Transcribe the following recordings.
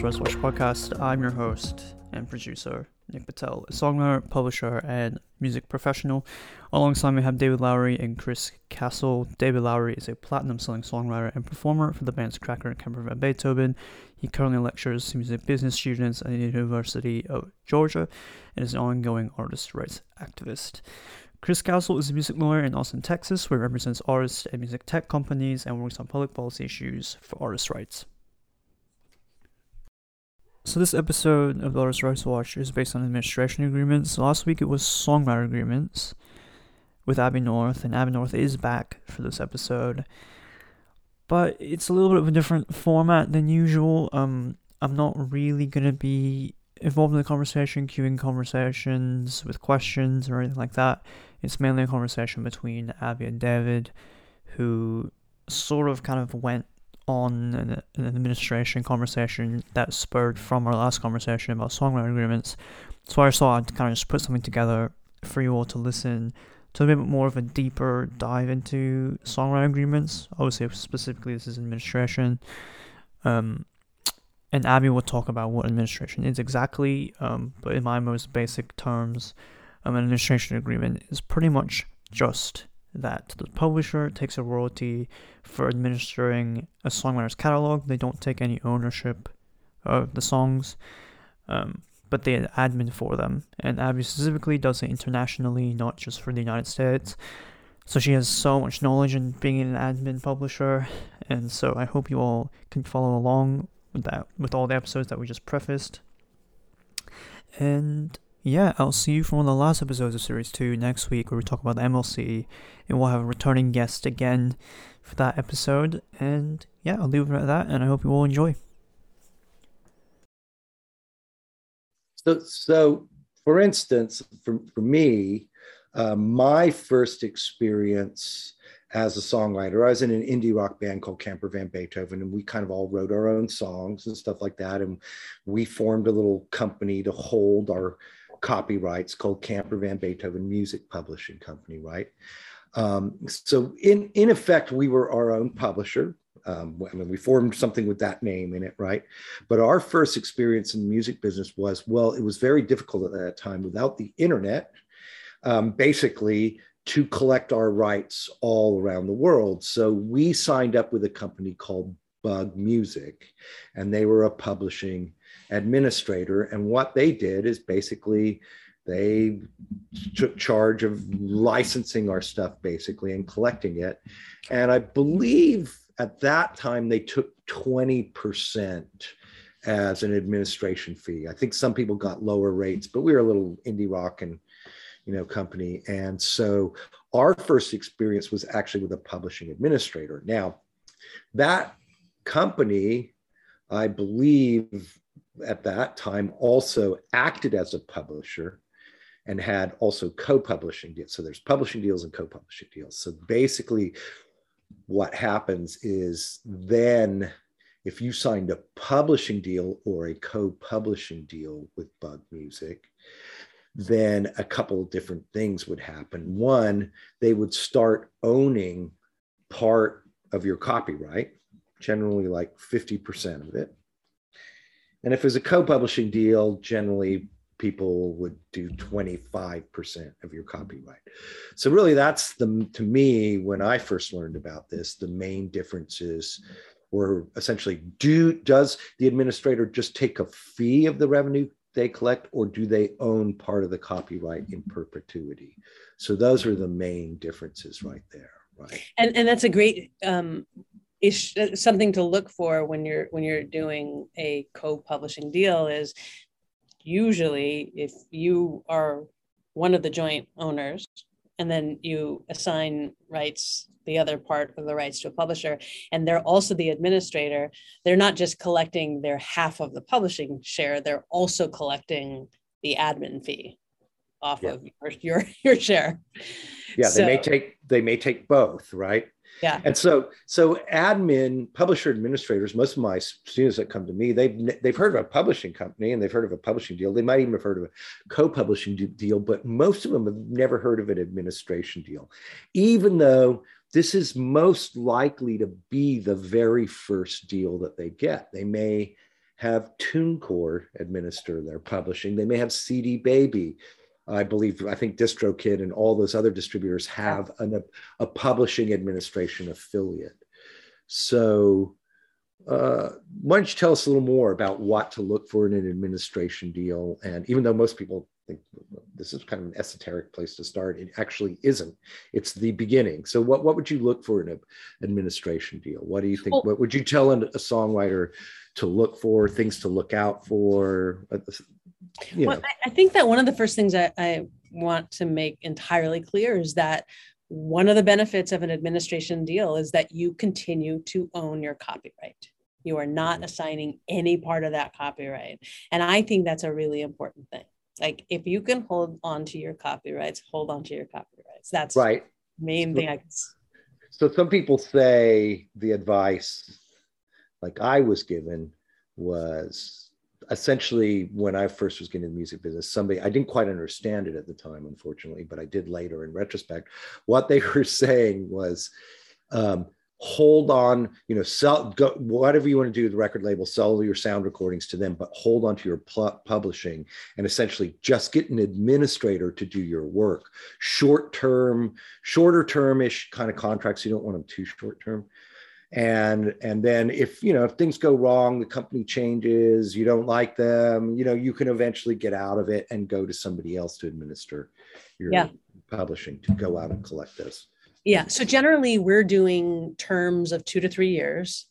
Watch podcast. I'm your host and producer, Nik Patel, a songwriter, publisher, and music professional. Alongside me, have David Lowery and Chris Castle. David Lowery is a platinum selling songwriter and performer for the bands Cracker and Camper Van Beethoven. He currently lectures music business students at the University of Georgia and is an ongoing artist rights activist. Chris Castle is a music lawyer in Austin, Texas, where he represents artists and music tech companies and works on public policy issues for artist rights. So this episode of the Artist Rights Watch is based on administration agreements. Last week it was songwriter agreements with Abby North, and Abby North is back for this episode. But it's a little bit of a different format than usual. Um, I'm not really gonna be involved in the conversation, queuing conversations with questions or anything like that. It's mainly a conversation between Abby and David, who sort of kind of went on an, an, administration conversation that spurred from our last conversation about songwriting agreements. So I thought I'd kind of just put something together for you all to listen to a bit more of a deeper dive into songwriting agreements. Obviously, specifically, this is administration. Um, and Abby will talk about what administration is exactly, um, but in my most basic terms, um, an administration agreement is pretty much just that the publisher takes a royalty for administering a songwriter's catalog. They don't take any ownership of the songs, um, but they admin for them. And Abby specifically does it internationally, not just for the United States. So she has so much knowledge in being an admin publisher, and so I hope you all can follow along with that with all the episodes that we just prefaced. And yeah, I'll see you of the last episodes of Series 2 next week where we talk about the MLC and we'll have a returning guest again for that episode. And yeah, I'll leave it at that and I hope you all enjoy. So, so for instance, for, for me, uh, my first experience as a songwriter. I was in an indie rock band called Camper Van Beethoven, and we kind of all wrote our own songs and stuff like that. And we formed a little company to hold our copyrights called Camper Van Beethoven Music Publishing Company, right? Um, so in in effect, we were our own publisher. Um, I mean, we formed something with that name in it, right? But our first experience in the music business was well, it was very difficult at that time without the internet. Um, basically, to collect our rights all around the world. So we signed up with a company called Bug Music, and they were a publishing administrator. And what they did is basically they took charge of licensing our stuff basically and collecting it. And I believe at that time they took 20% as an administration fee. I think some people got lower rates, but we were a little indie rock and you know company. And so our first experience was actually with a publishing administrator. Now, that company, I believe, at that time also acted as a publisher and had also co-publishing deals. So there's publishing deals and co-publishing deals. So basically what happens is then if you signed a publishing deal or a co-publishing deal with Bug Music, then a couple of different things would happen. One, they would start owning part of your copyright, generally like 50% of it. And if it's a co-publishing deal, generally people would do 25% of your copyright. So really that's the to me when I first learned about this, the main differences were essentially do does the administrator just take a fee of the revenue they collect or do they own part of the copyright in perpetuity? So those are the main differences right there, right? And and that's a great um is something to look for when you're when you're doing a co-publishing deal is usually if you are one of the joint owners and then you assign rights the other part of the rights to a publisher and they're also the administrator they're not just collecting their half of the publishing share they're also collecting the admin fee off yeah. of your, your your share yeah so, they may take they may take both right yeah. And so, so admin, publisher administrators, most of my students that come to me, they've they've heard of a publishing company and they've heard of a publishing deal. They might even have heard of a co-publishing deal, but most of them have never heard of an administration deal, even though this is most likely to be the very first deal that they get. They may have TuneCore administer their publishing. They may have CD Baby. I believe, I think DistroKid and all those other distributors have an, a, a publishing administration affiliate. So, uh, why don't you tell us a little more about what to look for in an administration deal? And even though most people think this is kind of an esoteric place to start, it actually isn't. It's the beginning. So, what, what would you look for in an administration deal? What do you think? Well, what would you tell a songwriter to look for, things to look out for? Well, I think that one of the first things I, I want to make entirely clear is that one of the benefits of an administration deal is that you continue to own your copyright. You are not mm-hmm. assigning any part of that copyright. And I think that's a really important thing. Like if you can hold on to your copyrights, hold on to your copyrights. That's right. Main so, thing I can. So some people say the advice, like I was given, was essentially when I first was getting in the music business, somebody I didn't quite understand it at the time, unfortunately, but I did later in retrospect. What they were saying was, um, hold on, you know, sell go, whatever you want to do the record label, sell your sound recordings to them, but hold on to your pl- publishing and essentially just get an administrator to do your work. Short term, shorter termish kind of contracts. You don't want them too short term and and then if you know if things go wrong the company changes you don't like them you know you can eventually get out of it and go to somebody else to administer your yeah. publishing to go out and collect those yeah so generally we're doing terms of two to three years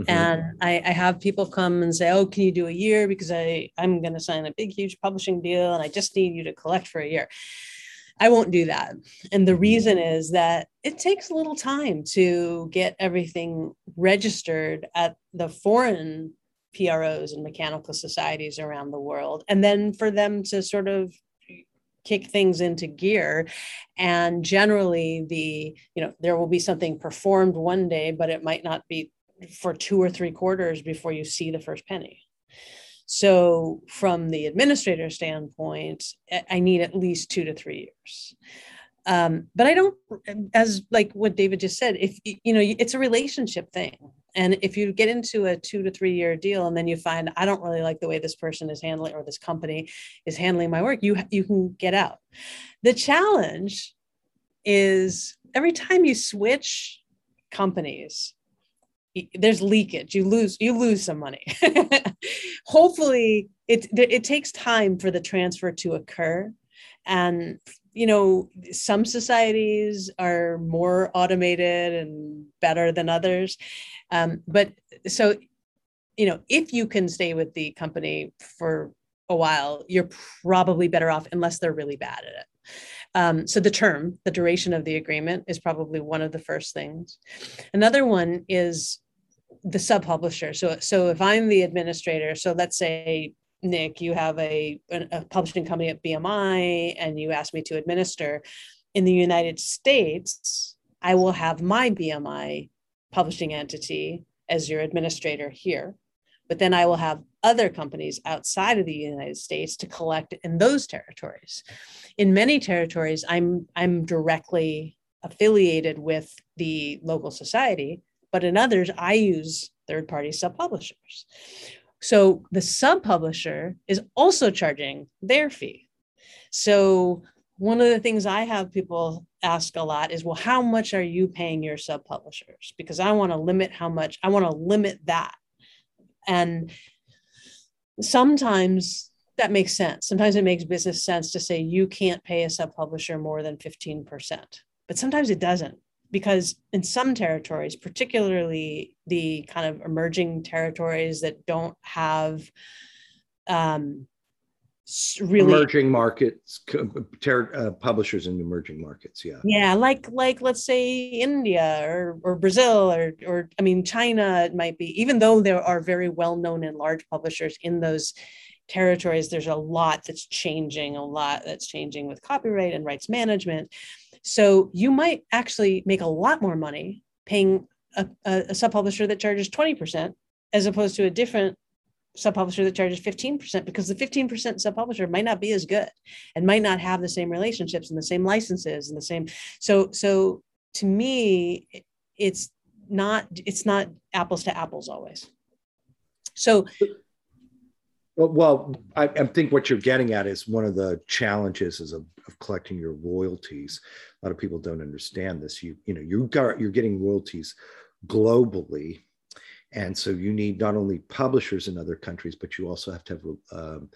mm-hmm. and I, I have people come and say oh can you do a year because i i'm going to sign a big huge publishing deal and i just need you to collect for a year I won't do that. And the reason is that it takes a little time to get everything registered at the foreign PROs and mechanical societies around the world. And then for them to sort of kick things into gear and generally the you know there will be something performed one day but it might not be for two or three quarters before you see the first penny so, from the administrator standpoint, I need at least two to three years. Um, but I don't, as like what David just said, if you know, it's a relationship thing. And if you get into a two to three year deal and then you find I don't really like the way this person is handling or this company is handling my work, you you can get out. The challenge is every time you switch companies, there's leakage. You lose you lose some money. Hopefully it it takes time for the transfer to occur. And you know some societies are more automated and better than others. Um, but so you know if you can stay with the company for a while you're probably better off unless they're really bad at it um, so the term, the duration of the agreement is probably one of the first things. Another one is the sub-publisher. So, so if I'm the administrator, so let's say Nik, you have a, a publishing company at BMI and you ask me to administer. In the United States, I will have my BMI publishing entity as your administrator here. But then I will have other companies outside of the United States to collect in those territories. In many territories, I'm I'm directly affiliated with the local society, but in others, I use third-party sub-publishers. So the sub-publisher is also charging their fee. So one of the things I have people ask a lot is, well, how much are you paying your sub-publishers? Because I want to limit how much, I want to limit that. And sometimes that makes sense. Sometimes it makes business sense to say you can't pay a sub publisher more than 15%, but sometimes it doesn't because in some territories, particularly the kind of emerging territories that don't have um, really emerging markets uh, publishers in emerging markets yeah. Yeah like like let's say india or, or brazil or or i mean china it might be. Even though there are very well known and large publishers in those territories there's a lot that's changing a lot that's changing with copyright and rights management. So you might actually make a lot more money paying a, a, a sub publisher that charges 20% as opposed to a different sub publisher that charges 15% because the 15% sub publisher might not be as good and might not have the same relationships and the same licenses and the same so so to me it's not it's not apples to apples always so Well, I, I, think what you're getting at is one of the challenges is of, of, collecting your royalties. A lot of people don't understand this. You you know you got you're getting royalties globally, and so you need not only publishers in other countries, but you also have to have um,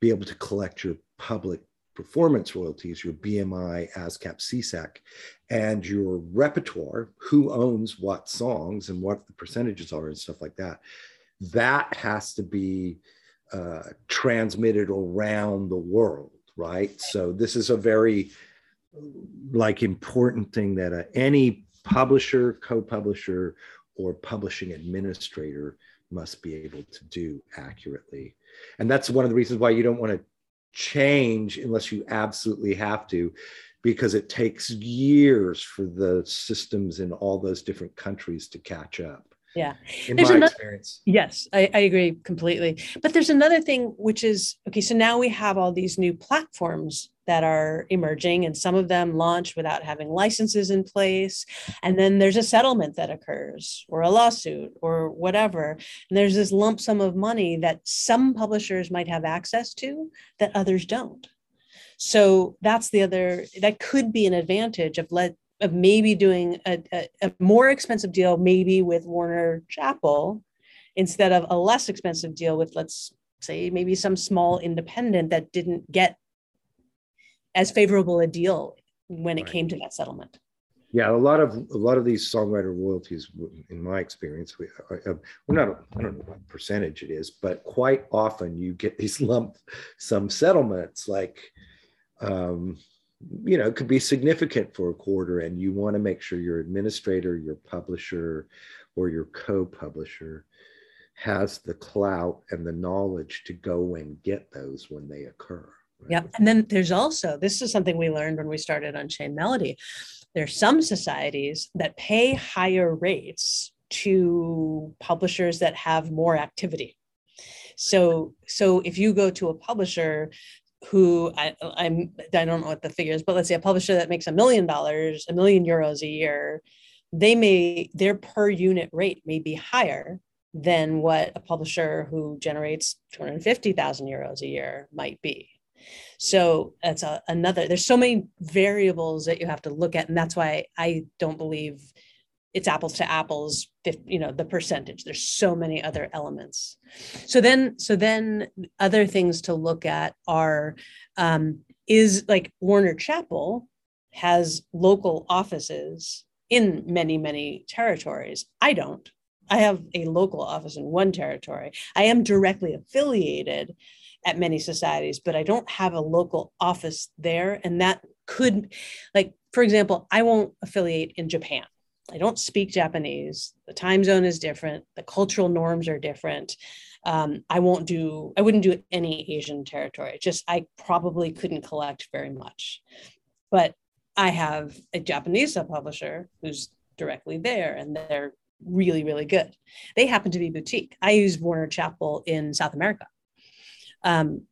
be able to collect your public performance royalties, your BMI, ASCAP, SESAC, and your repertoire, who owns what songs and what the percentages are and stuff like that. That has to be uh, transmitted around the world, right? So this is a very like important thing that uh, any publisher, co-publisher, or publishing administrator must be able to do accurately. And that's one of the reasons why you don't want to change unless you absolutely have to, because it takes years for the systems in all those different countries to catch up. Yeah. In there's my another, experience. Yes, I, I agree completely. But there's another thing, which is okay, so now we have all these new platforms that are emerging, and some of them launch without having licenses in place. And then there's a settlement that occurs, or a lawsuit, or whatever. And there's this lump sum of money that some publishers might have access to that others don't. So that's the other, that could be an advantage of let of maybe doing a, a, a more expensive deal, maybe with Warner Chappell, instead of a less expensive deal with, let's say, maybe some small independent that didn't get as favorable a deal when it right. came to that settlement. Yeah, a lot of a lot of these songwriter royalties, in my experience, we, uh, we're not I don't know what percentage it is, but quite often you get these lump sum settlements like um, you know it could be significant for a quarter and you want to make sure your administrator your publisher or your co-publisher has the clout and the knowledge to go and get those when they occur right? yeah and then there's also this is something we learned when we started Unchained Melody there's some societies that pay higher rates to publishers that have more activity so so if you go to a publisher who I, I'm I don't know what the figure is, but let's say a publisher that makes a million dollars, a million euros a year, they may their per unit rate may be higher than what a publisher who generates 250,000 euros a year might be. So that's a, another, there's so many variables that you have to look at. And that's why I don't believe it's apples to apples you know the percentage. There's so many other elements. So then so then other things to look at are um, is like warner Chappell has local offices in many many territories. I don't. I have a local office in one territory. I am directly affiliated at many societies but i don't have a local office there and that could like for example i won't affiliate in japan I don't speak Japanese. The time zone is different. The cultural norms are different. Um, I won't do, I wouldn't do any Asian territory. Just, I probably couldn't collect very much. But I have a Japanese sub publisher who's directly there and they're really, really good. They happen to be boutique. I use Warner Chappell in South America. Um,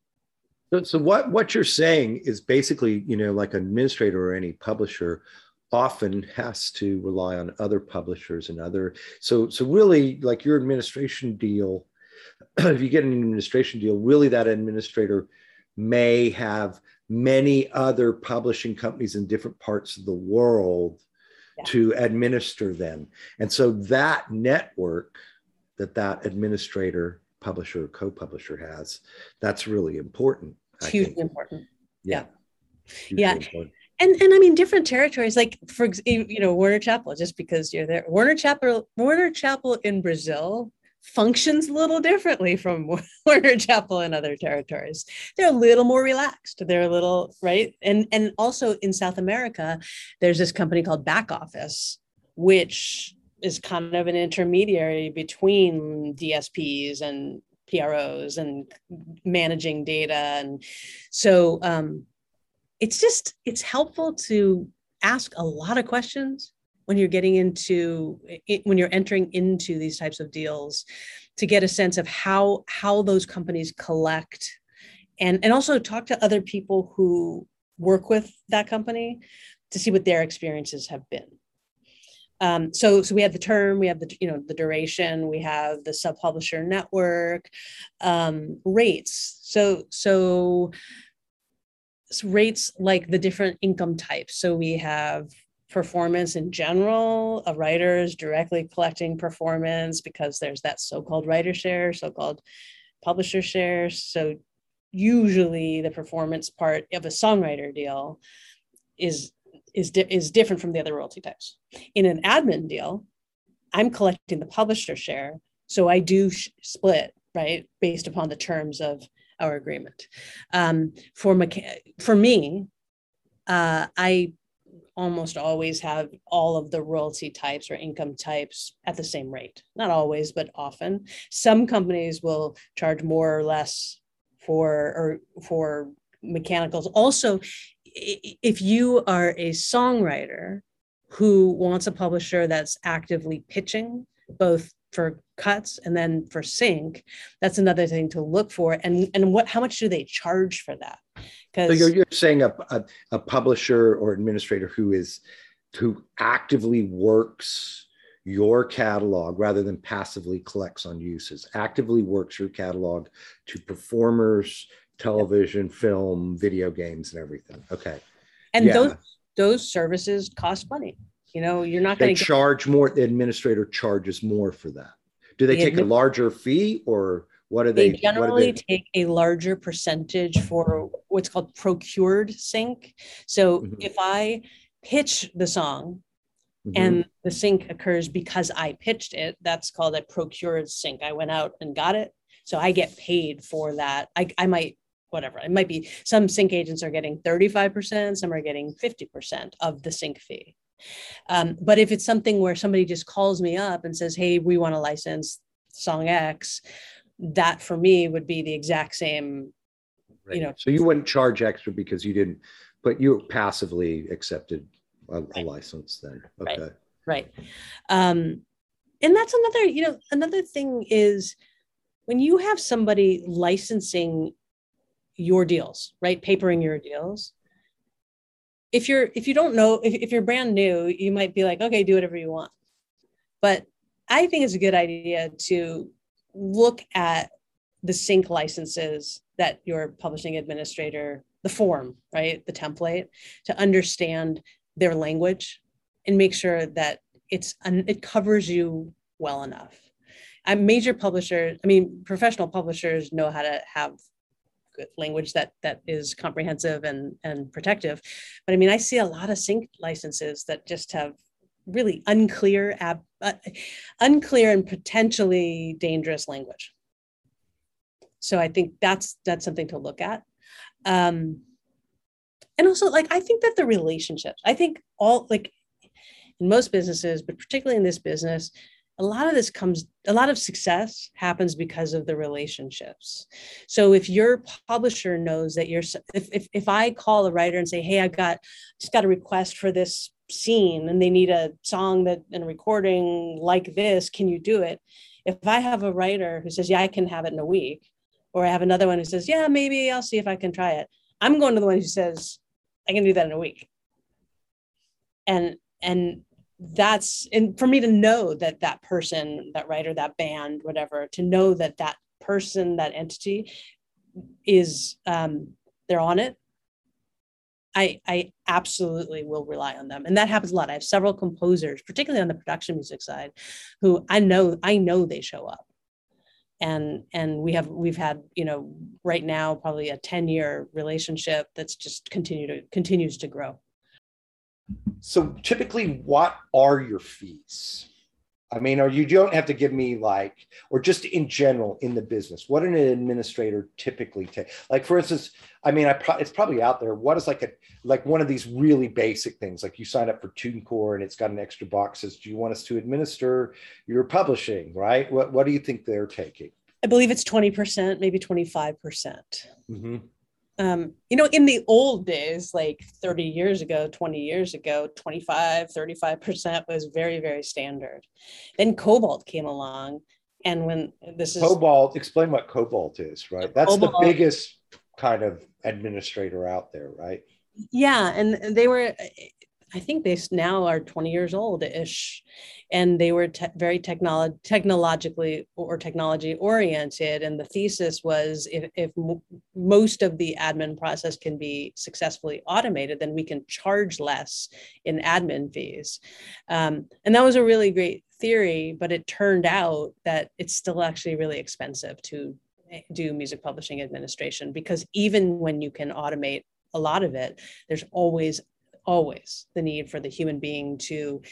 so, so what, what you're saying is basically, you know, like an administrator or any publisher often has to rely on other publishers and other so so really like your administration deal if you get an administration deal really that administrator may have many other publishing companies in different parts of the world yeah. to administer them and so that network that that administrator publisher co-publisher has that's really important it's hugely important yeah yeah, yeah. Important and and I mean different territories like for you know Warner Chappell just because you're there Warner Chappell Warner Chappell in Brazil functions a little differently from Warner Chappell in other territories. They're a little more relaxed. They're a little right and and also in South America there's this company called Back Office which is kind of an intermediary between DSPs and PROs and managing data. And so um it's just it's helpful to ask a lot of questions when you're getting into when you're entering into these types of deals to get a sense of how how those companies collect and and also talk to other people who work with that company to see what their experiences have been Um, so, so we have the term, we have the you know the duration, we have the sub publisher network, um, rates. So, so rates like the different income types. So we have performance in general. A writer is directly collecting performance because there's that so-called writer share, so-called publisher share. So usually the performance part of a songwriter deal is is di- is different from the other royalty types. In an admin deal, I'm collecting the publisher share, so I do sh- split right based upon the terms of our agreement. Um, for mecha- for me, uh, I almost always have all of the royalty types or income types at the same rate. Not always, but often. Some companies will charge more or less for or for mechanicals. Also, if you are a songwriter who wants a publisher that's actively pitching both for cuts and then for sync that's another thing to look for. And and what how much do they charge for that? Because so you're, you're saying a, a, a publisher or administrator who is who actively works your catalog rather than passively collects on uses actively works your catalog to performers television film video games and everything. Okay. And yeah. those those services cost money. You know you're not going to charge more the administrator charges more for that. Do they the take admi- a larger fee or what are they, they generally they... take a larger percentage for what's called procured sync. So mm-hmm. if i pitch the song mm-hmm. and the sync occurs because i pitched it that's called a procured sync. I went out and got it. So i get paid for that. I, I might whatever it might be some sync agents are getting 35% some are getting 50% of the sync fee um, but if it's something where somebody just calls me up and says, "Hey, we want to license song X," that for me would be the exact same. Right. You know, so you wouldn't charge extra because you didn't, but you passively accepted a, a license then. Okay. Right. right. Um, and that's another, you know, another thing is when you have somebody licensing your deals, right? Papering your deals. If you're if you don't know if, if you're brand new you might be like okay do whatever you want. But i think it's a good idea to look at the sync licenses that your publishing administrator the form right? The template to understand their language and make sure that it's it covers you well enough. I'm major publishers i mean professional publishers know how to have language that that is comprehensive and and protective. But i mean i see a lot of sync licenses that just have really unclear ab, uh, unclear and potentially dangerous language. So i think that's that's something to look at. Um and also like i think that the relationships i think all like in most businesses but particularly in this business a lot of this comes a lot of success happens because of the relationships. So if your publisher knows that you're if, if, if i call a writer and say hey i got just got a request for this scene and they need a song that and a recording like this can you do it? If i have a writer who says yeah i can have it in a week or i have another one who says yeah maybe i'll see if i can try it i'm going to the one who says i can do that in a week. And and that's and for me to know that that person that writer that band whatever to know that that person that entity is um they're on it i i absolutely will rely on them. And that happens a lot. I have several composers particularly on the production music side who i know i know they show up. And and we have we've had you know right now probably a 10 year relationship that's just continue to continues to grow so typically, what are your fees? I mean, or you don't have to give me like, or just in general in the business, what an administrator typically take? Like, for instance, I mean, I pro- it's probably out there. What is like a like one of these really basic things? Like you sign up for TuneCore and it's got an extra box says, "Do you want us to administer your publishing?" Right? What What do you think they're taking? I believe it's twenty percent, maybe twenty five percent. Mm-hmm. Um, you know, in the old days, like 30 years ago, 20 years ago, 25, 35% was very, very standard. Then Kobalt came along. And when this is Kobalt, explain what Kobalt is, right? That's Kobalt, the biggest kind of administrator out there, right? Yeah. And they were, I think they now are 20 years old ish, and they were te- very technolo- technologically or technology oriented. And the thesis was if, if m- most of the admin process can be successfully automated, then we can charge less in admin fees. Um, and that was a really great theory, but it turned out that it's still actually really expensive to eh, do music publishing administration because even when you can automate a lot of it, there's always always the need for the human being to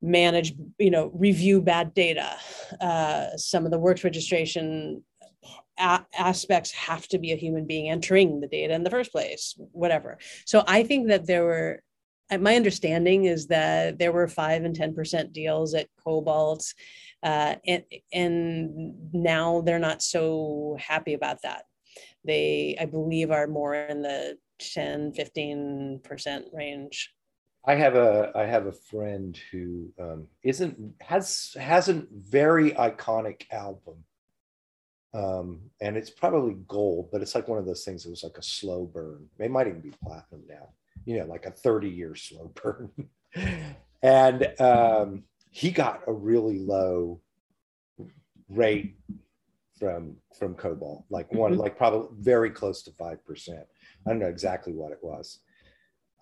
manage, you know, review bad data. Uh, some of the works registration a- aspects have to be a human being entering the data in the first place, whatever. So I think that there were, my understanding is that there were five and 10% deals at Kobalt. Uh, and, and now they're not so happy about that. They, I believe, are more in the 10 15% range I have a I have a friend who um, not has has a very iconic album, um, and it's probably gold, but it's like one of those things that was like a slow burn. It might even be platinum now. You know, like a thirty year slow burn. and um, he got a really low rate from from Kobalt, like one, mm-hmm. like probably very close to five percent. I don't know exactly what it was.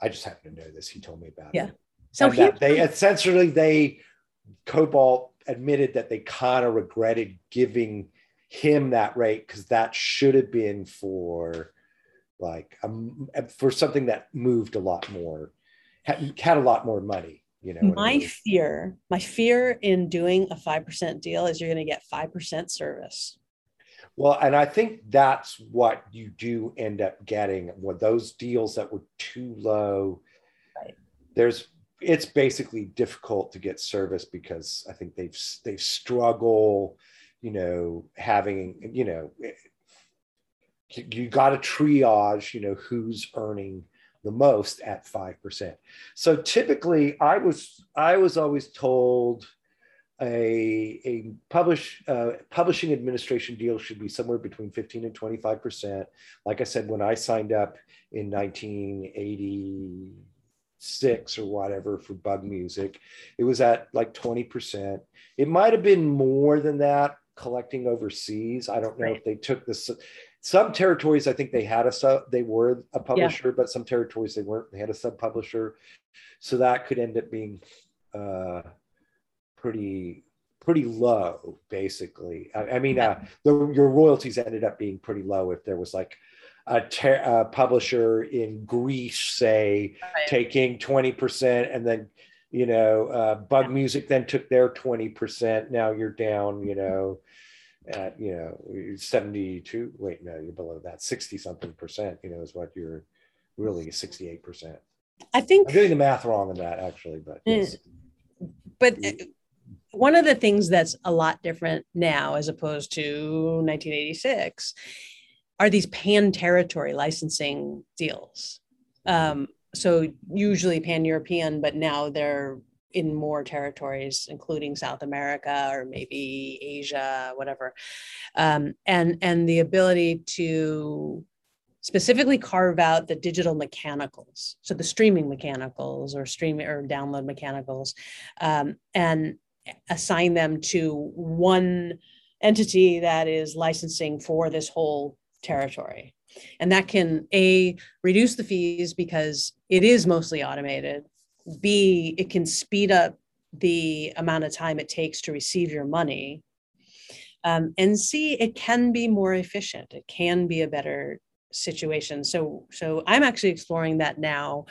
I just happen to know this. He told me about yeah. it. So he, they essentially they Kobalt admitted that they kind of regretted giving him that rate because that should have been for like um, for something that moved a lot more had, had a lot more money you know my fear my fear in doing a 5% deal is you're going to get 5% service well, and I think that's what you do end up getting with those deals that were too low. Right. There's it's basically difficult to get service because I think they've they struggle, you know, having you know, eh, you got to triage, you know, who's earning the most at five percent. So typically, I was I was always told a, a publish uh, publishing administration deal should be somewhere between 15 and 25 percent. Like I said, when I signed up in 1986 or whatever for Bug Music, it was at like 20 percent. It might have been more than that collecting overseas. I don't know right. if they took this. Some territories, I think they had a sub, they were a publisher, yeah. but some territories they weren't. They had a sub publisher, so that could end up being. Uh, pretty pretty low basically. I, I mean uh, the, your royalties ended up being pretty low if there was like a, ter- a publisher in greece say right. taking 20% and then you know uh, bug music then took their 20% now you're down you know at you know 72 wait no you're below that 60 something percent you know is what you're really 68 percent. I think i'm getting the math wrong on that actually but mm. yes. but one of the things that's a lot different now as opposed to 1986 are these pan territory licensing deals. Um, so usually pan European, but now they're in more territories, including South America or maybe Asia, whatever. Um, and and the ability to specifically carve out the digital mechanicals, so the streaming mechanicals or stream or download mechanicals, um, and assign them to one entity that is licensing for this whole territory. And that can A, reduce the fees because it is mostly automated. B, it can speed up the amount of time it takes to receive your money. Um, and C, it can be more efficient. It can be a better situation. So, so I'm actually exploring that now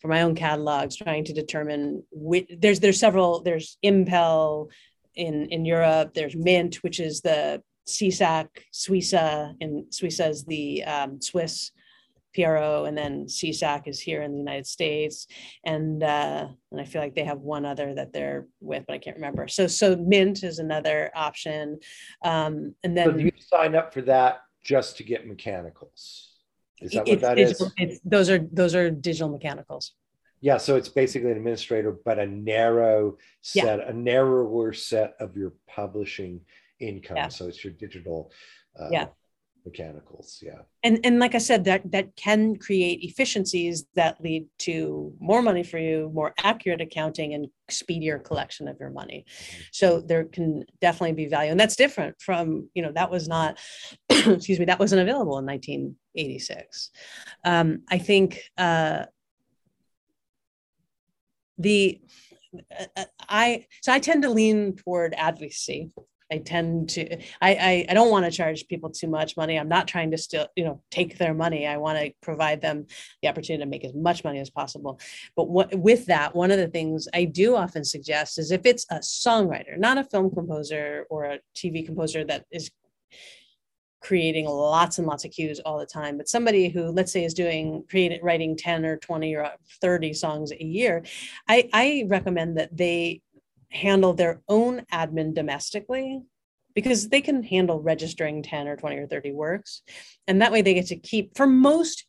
for my own catalogs, trying to determine which there's there's several there's Impel in in Europe. There's Mint, which is the SESAC, SUISA, and SUISA is the um, Swiss PRO, and then SESAC is here in the United States, and uh, and I feel like they have one other that they're with, but I can't remember. So so Mint is another option, um, and then so you sign up for that just to get mechanicals. Is that what that digital, is? those are those are digital mechanicals. Yeah, so it's basically an administrator, but a narrow set, yeah. a narrower set of your publishing income. Yeah. So it's your digital. Uh, yeah. Mechanicals yeah. And and like i said that that can create efficiencies that lead to more money for you more accurate accounting and speedier collection of your money. Mm-hmm. so there can definitely be value. And that's different from you know that was not excuse me that wasn't available in 1986 um, i think uh, the uh, uh, I so I tend to lean toward advocacy I tend to I, I, I don't want to charge people too much money. I'm not trying to still, you know, take their money. I want to provide them the opportunity to make as much money as possible. But what, with that, one of the things I do often suggest is if it's a songwriter, not a film composer or a TV composer that is creating lots and lots of cues all the time but somebody who let's say is doing creating writing 10 or 20 or 30 songs a year i i recommend that they handle their own admin domestically because they can handle registering 10 or 20 or 30 works. And that way they get to keep for most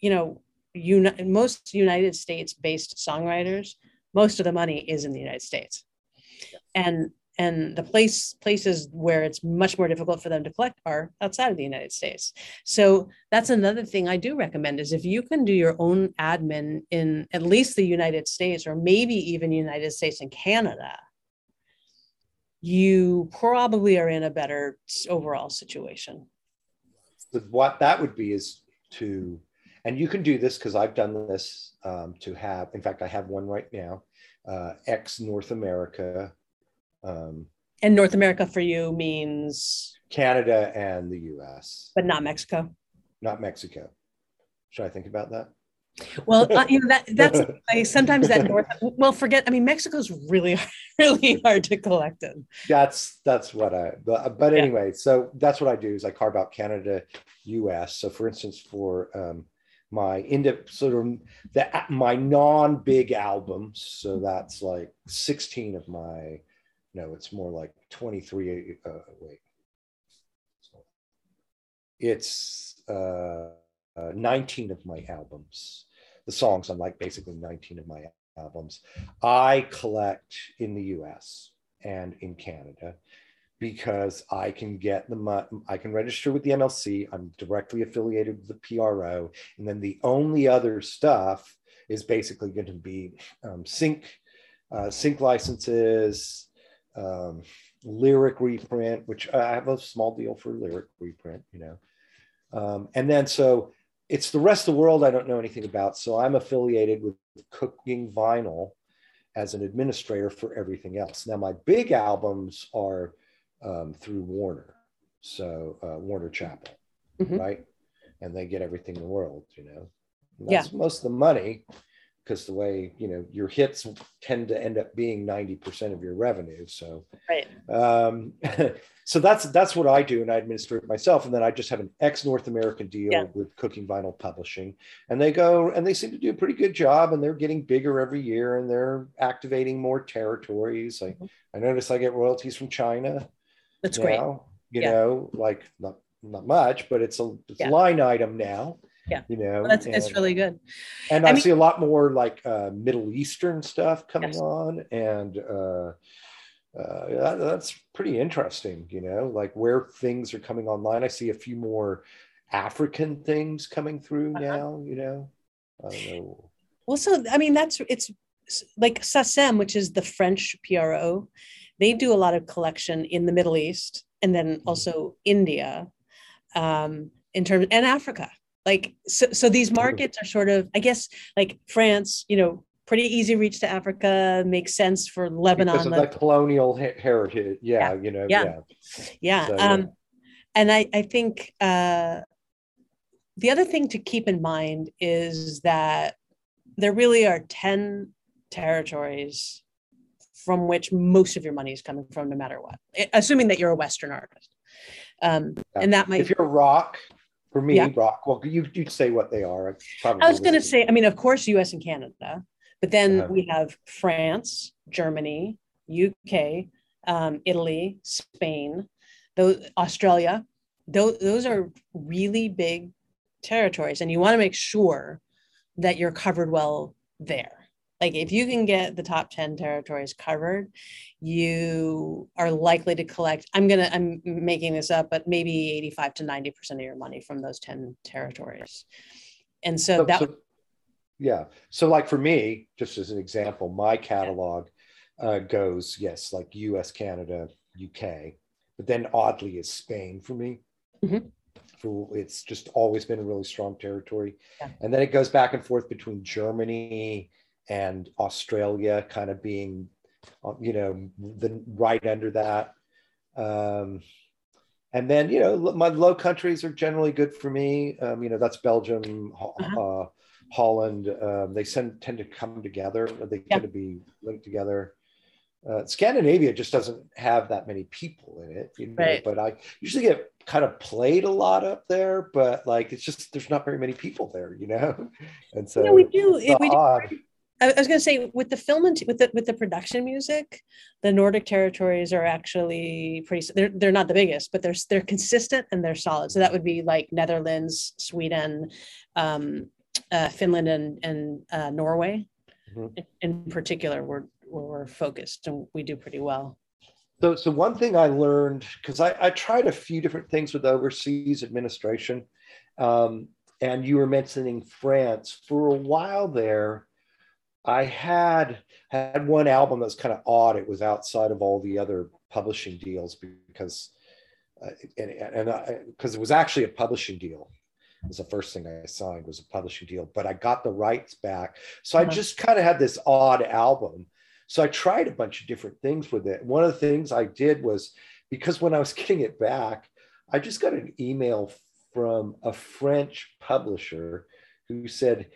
you know uni- most united states based songwriters most of the money is in the united states. And and the place places where it's much more difficult for them to collect are outside of the united states. So that's another thing i do recommend is if you can do your own admin in at least the united states or maybe even united states and canada you probably are in a better overall situation. What that would be is to and you can do this because i've done this um, to have in fact i have one right now uh, ex north america um, and North America for you means Canada and the US, but not Mexico. Not Mexico. Should I think about that? Well, uh, you know that that's I, sometimes that North. Well, forget. I mean, Mexico's really really hard to collect in. That's that's what I. But, but anyway, yeah. so that's what I do is I carve out Canada, U.S. So, for instance, for um, my into sort of the my non big albums, so that's like sixteen of my no, it's more like 23. Uh, wait. It's uh, uh, 19 of my albums. The songs on like basically 19 of my albums. I collect in the US and in Canada because I can get the I can register with the MLC. I'm directly affiliated with the PRO, and then the only other stuff is basically going to be um, sync uh, sync licenses, um, lyric reprint, which I have a small deal for lyric reprint, you know. Um, and then so it's the rest of the world I don't know anything about. So I'm affiliated with Cooking Vinyl as an administrator for everything else. Now, my big albums are um, through Warner, so uh, Warner Chappell, mm-hmm. right? And they get everything in the world, you know. And that's yeah. most of the money because the way you know your hits tend to end up being 90% of your revenue so right um, so that's that's what i do and i administer it myself and then i just have an ex north american deal yeah. with cooking vinyl publishing and they go and they seem to do a pretty good job and they're getting bigger every year and they're activating more territories i, mm-hmm. I notice i get royalties from china that's now, great you yeah. know like not not much but it's a, it's yeah. a line item now yeah you know well, that's and, it's really good and i, I mean, see a lot more like uh, middle eastern stuff coming yes. on and uh, uh, that, that's pretty interesting you know like where things are coming online i see a few more african things coming through uh-huh. now you know i don't know well so i mean that's it's like SACEM, which is the french pro they do a lot of collection in the middle east and then mm-hmm. also india um, in terms and africa like so, so these markets are sort of i guess like france you know pretty easy reach to africa makes sense for lebanon because of the colonial heritage. Yeah, yeah, you know yeah. yeah, yeah. So, um, and i i think uh the other thing to keep in mind is that there really are 10 territories from which most of your money is coming from no matter what assuming that you're a western artist. Um, yeah. and that might if you're rock for me, yeah. rock. Well, you you'd say what they are. I was going to say. I mean, of course, U.S. and Canada, but then uh-huh. we have France, Germany, UK, um, Italy, Spain, those Australia. Those those are really big territories, and you want to make sure that you're covered well there. Like if you can get the top 10 territories covered you are likely to collect i'm gonna i'm making this up but maybe 85 to 90 percent of your money from those 10 territories and so, so that so, yeah so like for me just as an example my catalog uh, goes yes like us canada uk but then oddly is spain for me mm-hmm it's just always been a really strong territory. Yeah. And then it goes back and forth between Germany and Australia, kind of being, uh, you know, the right under that. Um, and then, you know, my low countries are generally good for me. Um, you know, that's Belgium, uh-huh. uh, Holland. Um, they send, tend to come together. They yeah. tend to be linked together. Uh, Scandinavia just doesn't have that many people in it, you know, right. but I usually get kind of played a lot up there, but like it's just there's not very many people there, you know. And so yeah, we do. We do. I was going to say with the film and with the with the production music, the Nordic territories are actually pretty. They're they're not the biggest, but they're they're consistent and they're solid. So that would be like Netherlands, Sweden, um, uh, Finland, and and uh, Norway. Mm-hmm. In, in particular, we're we're focused and we do pretty well. So, so one thing I learned because I, I, tried a few different things with overseas administration, um, and you were mentioning France for a while there. I had had one album that was kind of odd. It was outside of all the other publishing deals because, uh, and and because it was actually a publishing deal. It was the first thing I signed was a publishing deal, but I got the rights back. So I uh-huh. just kind of had this odd album so I tried a bunch of different things with it. One of the things I did was because when I was getting it back, I just got an email from a French publisher who said,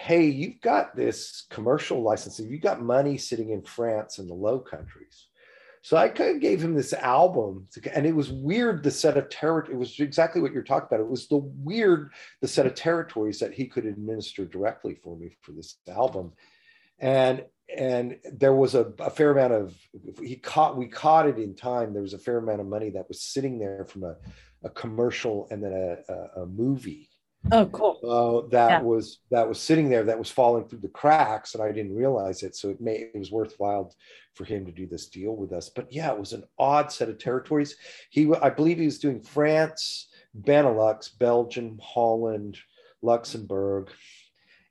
Hey, you've got this commercial licensing, you've got money sitting in France and the Low Countries. So I kind of gave him this album, and it was weird. The set of territory, it was exactly what you're talking about. It was the weird, the set of territories that he could administer directly for me for this album, and and there was a, a, fair amount of he caught we caught it in time there was a fair amount of money that was sitting there from a, a commercial and then a, a, a movie oh cool. Uh, that yeah. was that was sitting there that was falling through the cracks and i didn't realize it. So it may it was worthwhile for him to do this deal with us. But yeah it was an odd set of territories. He i believe he was doing france benelux belgium holland luxembourg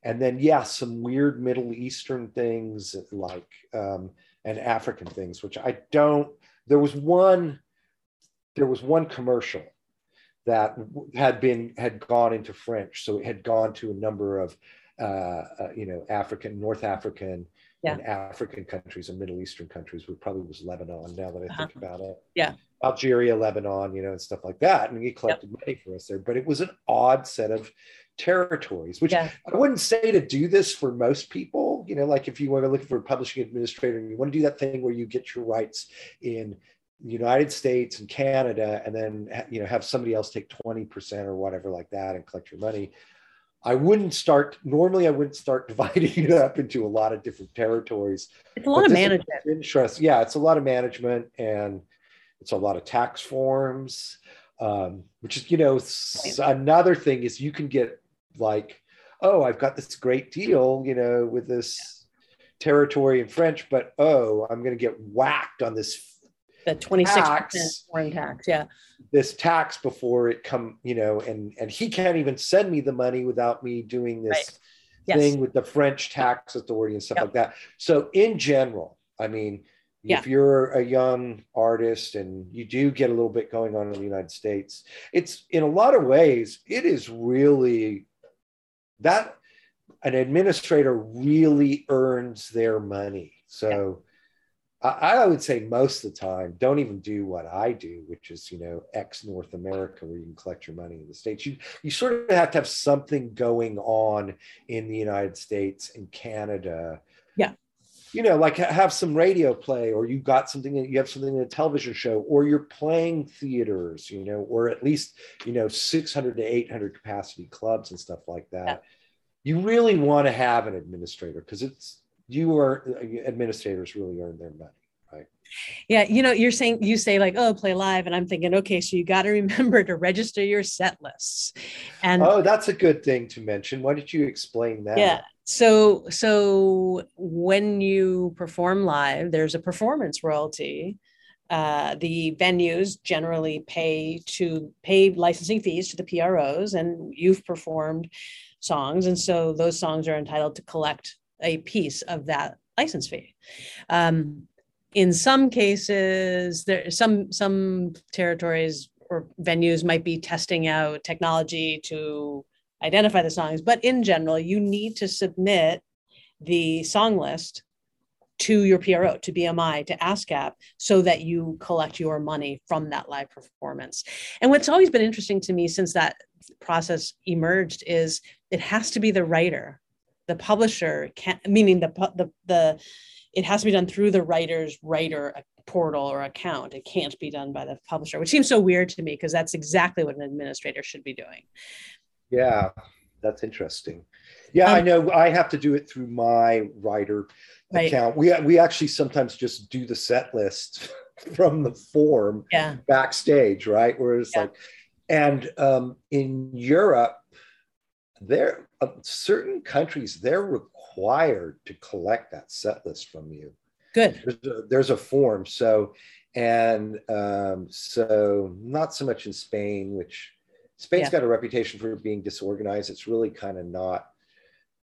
and then yeah some weird middle eastern things like um, and african things which i don't there was one there was one commercial that had been had gone into french so it had gone to a number of uh, uh, you know african north african yeah. and african countries and middle eastern countries which probably was lebanon now that i uh-huh. think about it yeah algeria lebanon you know and stuff like that and he collected yep. money for us there but it was an odd set of territories, which yeah. I wouldn't say to do this for most people. You know, like if you were to look for a publishing administrator and you want to do that thing where you get your rights in United States and Canada, and then you know have somebody else take twenty percent or whatever like that and collect your money. I wouldn't start normally. I wouldn't start dividing it up into a lot of different territories. It's a lot of management. Interest, yeah, it's a lot of management and it's a lot of tax forms. Um, which is you know another thing is you can get like, oh, I've got this great deal, you know, with this territory in French, but oh, I'm going to get whacked on this the 26% foreign tax yeah this tax before it come you know and and he can't even send me the money without me doing this right. yes. thing with the french tax authority and stuff yep. like that so in general i mean yeah. if you're a young artist and you do get a little bit going on in the united states it's in a lot of ways it is really that an administrator really earns their money. So yeah. I, I, would say most of the time, don't even do what I do, which is you know ex North America, where you can collect your money in the states. You you sort of have to have something going on in the United States and Canada. Yeah. You know, like have some radio play, or you got something you have something in a television show, or you're playing theaters, you know, or at least you know 600 to 800 capacity clubs and stuff like that. Yeah you really want to have an administrator because it's you are administrators really earn their money right? Yeah you know you're saying you say like oh play live and i'm thinking okay so you got to remember to register your set lists. And oh that's a good thing to mention. Why did you explain that? Yeah. So so when you perform live there's a performance royalty. Uh, the venues generally pay to pay licensing fees to the pros and you've performed songs and so those songs are entitled to collect a piece of that license fee um, in some cases there some some territories or venues might be testing out technology to identify the songs, but in general, you need to submit the song list to your PRO, to BMI, to ASCAP, so that you collect your money from that live performance. And what's always been interesting to me since that process emerged is it has to be the writer, the publisher, can't. meaning the the the it has to be done through the writer's writer portal or account. It can't be done by the publisher, which seems so weird to me because that's exactly what an administrator should be doing. Yeah, that's interesting. Yeah, um, I know. I have to do it through my writer right. account. We we actually sometimes just do the set list from the form yeah. backstage, right? Where it's yeah. like, and um, in Europe, there uh, certain countries they're required to collect that set list from you. Good. There's a, there's a form. So, and um, so not so much in Spain, which Spain's yeah. got a reputation for being disorganized. It's really kind of not.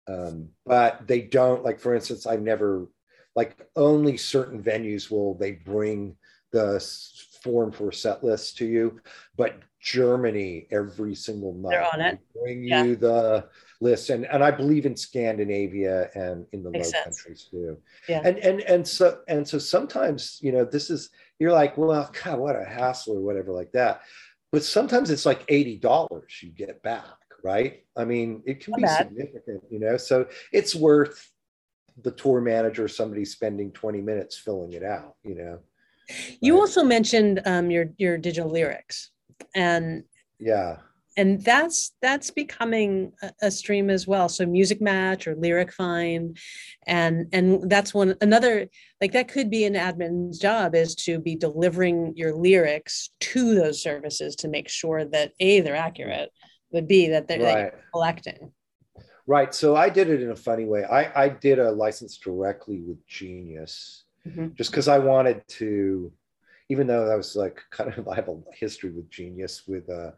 Um, but they don't like, for instance, I've never like only certain venues will they bring the form for set list to you, but Germany every single night bring yeah. you the list, and and I believe in Scandinavia and in the Makes Low sense. Countries too. Yeah. And and and so and so sometimes you know this is you're like well God what a hassle or whatever like that but sometimes it's like $80 you get back, right? I mean, it can Not be bad. significant, you know? So it's worth the tour manager, somebody spending 20 minutes filling it out, you know? You also mentioned um, your, your digital lyrics and yeah. and that's that's becoming a, stream as well. So Musixmatch or LyricFind and and that's one another like that could be an admin's job is to be delivering your lyrics to those services to make sure that a they're accurate but b that they're, right. collecting. Right. So i did it in a funny way. I i did a license directly with genius mm-hmm. just because i wanted to even though I was like kind of I have a history with Genius with uh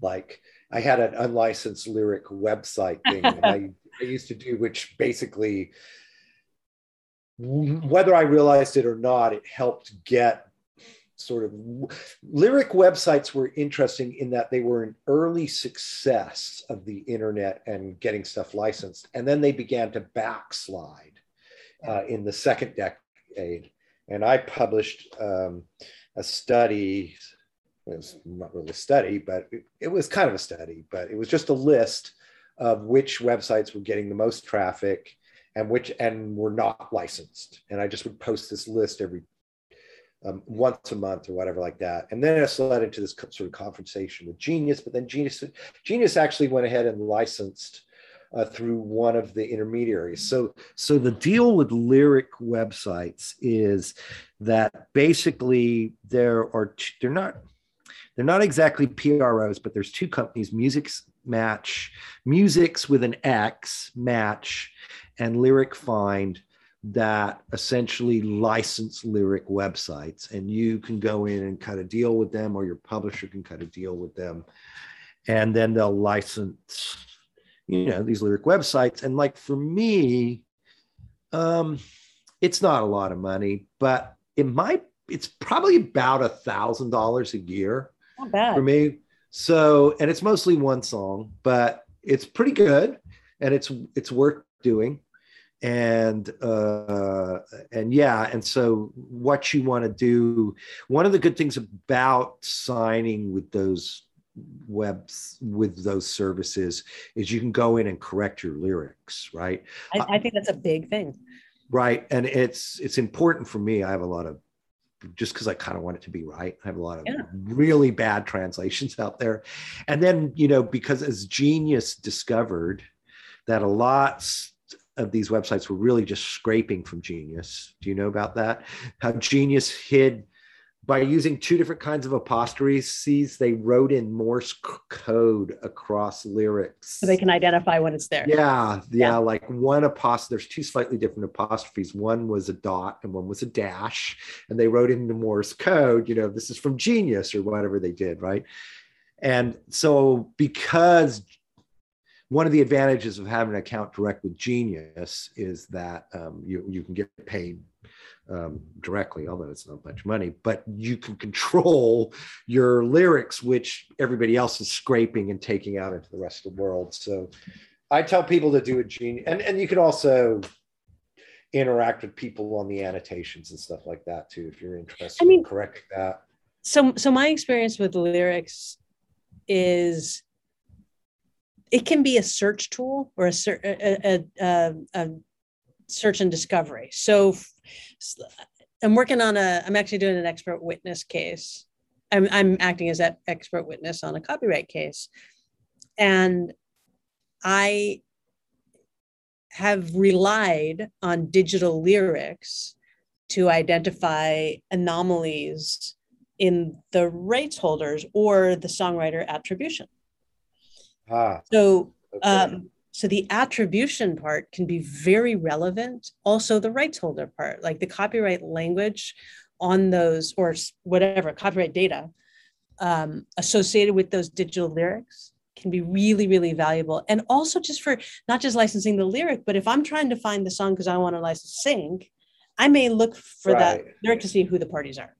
like I had an unlicensed lyric website thing I, I used to do, which basically whether I realized it or not, it helped get sort of lyric websites were interesting in that they were an early success of the internet and getting stuff licensed. And then they began to backslide uh, in the second decade and I published um, a study. It was not really a study, but it, it was kind of a study. But it was just a list of which websites were getting the most traffic and which and were not licensed. And I just would post this list every um, once a month or whatever like that. And then it led into this sort of conversation with Genius. But then Genius Genius actually went ahead and licensed uh, through one of the intermediaries. So, so the deal with Lyric websites is that basically there are they're not they're not exactly PROs, but there's two companies: Music's Match, Musix with an X Match, and LyricFind that essentially license lyric websites and you can go in and kind of deal with them or your publisher can kind of deal with them and then they'll license you know these lyric websites. And like for me um it's not a lot of money but it might it's probably about a thousand dollars a year for me. So and it's mostly one song but it's pretty good and it's it's worth doing. And uh and yeah and so what you want to do one of the good things about signing with those webs with those services is you can go in and correct your lyrics right? I, uh, I, think that's a big thing. Right and it's it's important for me. I have a lot of just because i kind of want it to be right i have a lot of yeah. really bad translations out there. And then you know because as genius discovered that a lot of these websites were really just scraping from genius do you know about that? How genius hid by using two different kinds of apostrophes, they wrote in Morse code across lyrics. So they can identify when it's there. Yeah, yeah, yeah. like one apostrophe, there's two slightly different apostrophes. One was a dot and one was a dash. And they wrote into Morse code, you know, this is from genius or whatever they did, right? And so because one of the advantages of having an account direct with Genius is that um, you, you can get paid um, directly, although it's not much money, but you can control your lyrics, which everybody else is scraping and taking out into the rest of the world. So I tell people to do a genius, and, and you can also interact with people on the annotations and stuff like that too, if you're interested. I mean, correct that. So, so my experience with lyrics is it can be a search tool or a, a, a, um, a search and discovery. So I'm working on a, I'm actually doing an expert witness case. I'm, I'm acting as that expert witness on a copyright case. And I have relied on digital lyrics to identify anomalies in the rights holders or the songwriter attribution. Ah, so okay. um, so the attribution part can be very relevant. Also, the rights holder part, like the copyright language on those or whatever copyright data um, associated with those digital lyrics can be really, really valuable. And also just for not just licensing the lyric, but if I'm trying to find the song because I want to license sing, I may look for right. that lyric to see who the parties are.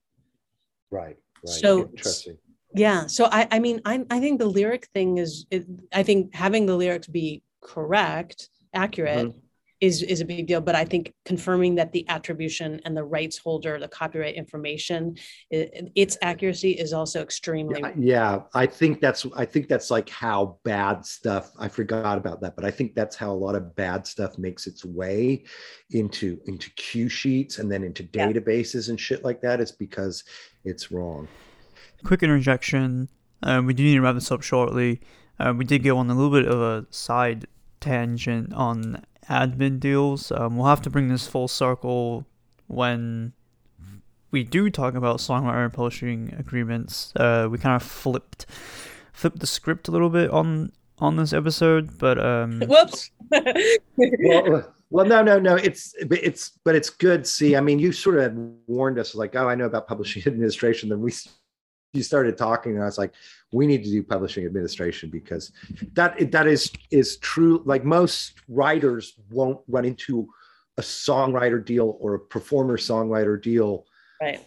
Right. Right. So interesting. Yeah. So I, I mean, I, I think the lyric thing is, it, I think having the lyrics be correct, accurate, mm-hmm. is is a big deal. But I think confirming that the attribution and the rights holder, the copyright information, it, its accuracy is also extremely. Yeah, yeah, I think that's I think that's like how bad stuff. I forgot about that, but I think that's how a lot of bad stuff makes its way into into cue sheets and then into databases yeah. and shit like that. It's because it's wrong. Quick interjection. Um, we do need to wrap this up shortly. Uh, we did go on a little bit of a side tangent on admin deals. Um, we'll have to bring this full circle when we do talk about songwriter publishing agreements. Uh, we kind of flipped flipped the script a little bit on on this episode, but um, whoops. well, well, no, no, no. It's it's but it's good. See, I mean, you sort of warned us like, oh, I know about publishing administration. Then we you started talking and i was like we need to do publishing administration because that that is is true. Like most writers won't run into a songwriter deal or a performer songwriter deal. Right.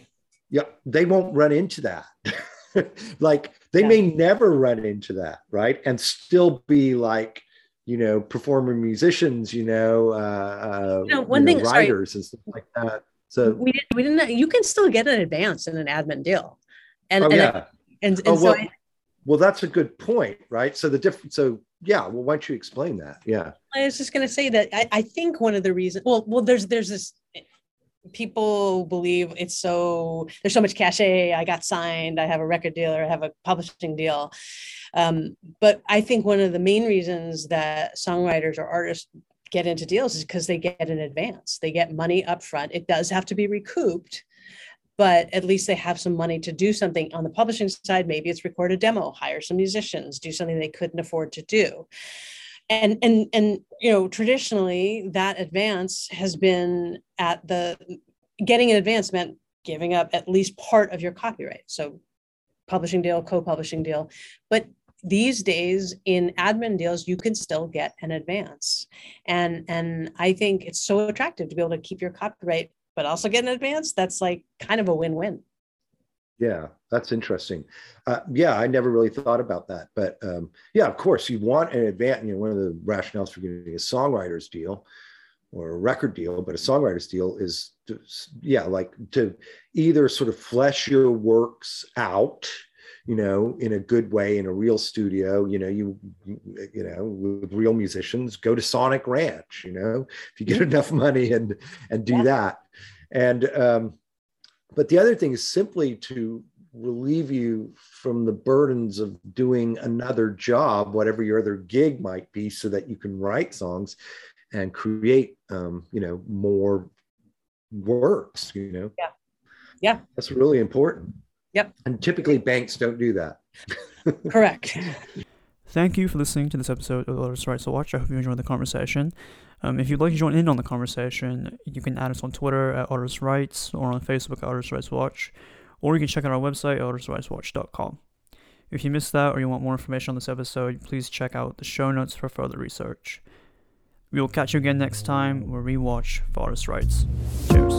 Yeah they won't run into that. Like they yeah. may never run into that right? And still be like you know performer musicians you know uh, you know one you know, thing writers sorry. and stuff like that. So we didn't we didn't you can still get an advance in an admin deal and, oh, and yeah. And, and oh, so well, I, well, that's a good point, right? So the difference, so yeah, well, why don't you explain that? Yeah. I was just going to say that I, I think one of the reasons, well, well, there's, there's this, people believe it's so there's so much cachet i got signed i have a record deal or i have a publishing deal um, but i think one of the main reasons that songwriters or artists get into deals is because they get an advance they get money up front it does have to be recouped but at least they have some money to do something on the publishing side. Maybe it's record a demo hire some musicians do something they couldn't afford to do. And and and you know traditionally that advance has been at the getting an advance meant giving up at least part of your copyright. So publishing deal co-publishing deal. But these days in admin deals you can still get an advance. And and i think it's so attractive to be able to keep your copyright but also get an advance, that's like kind of a win-win. Yeah, that's interesting. Uh, yeah, I never really thought about that, but um, yeah, of course, you want an advance. You know, one of the rationales for getting a songwriter's deal or a record deal, but a songwriter's deal is, to, yeah, like to either sort of flesh your works out you know, in a good way in a real studio, you know, you, you know, with real musicians, go to Sonic Ranch, you know, if you get enough money and, and do yeah. that. And, um, but the other thing is simply to relieve you from the burdens of doing another job, whatever your other gig might be, so that you can write songs and create, um, you know, more works, you know? Yeah Yeah. That's really important. Yep. And typically banks don't do that. Correct. Thank you for listening to this episode of Artist Rights to Watch. I hope you enjoyed the conversation. Um, if you'd like to join in on the conversation, you can add us on Twitter at Artist Rights or on Facebook at Artist Rights Watch, or you can check out our website, at artistrightswatch.com. If you missed that or you want more information on this episode, please check out the show notes for further research. We will catch you again next time where we watch for artist rights. Cheers.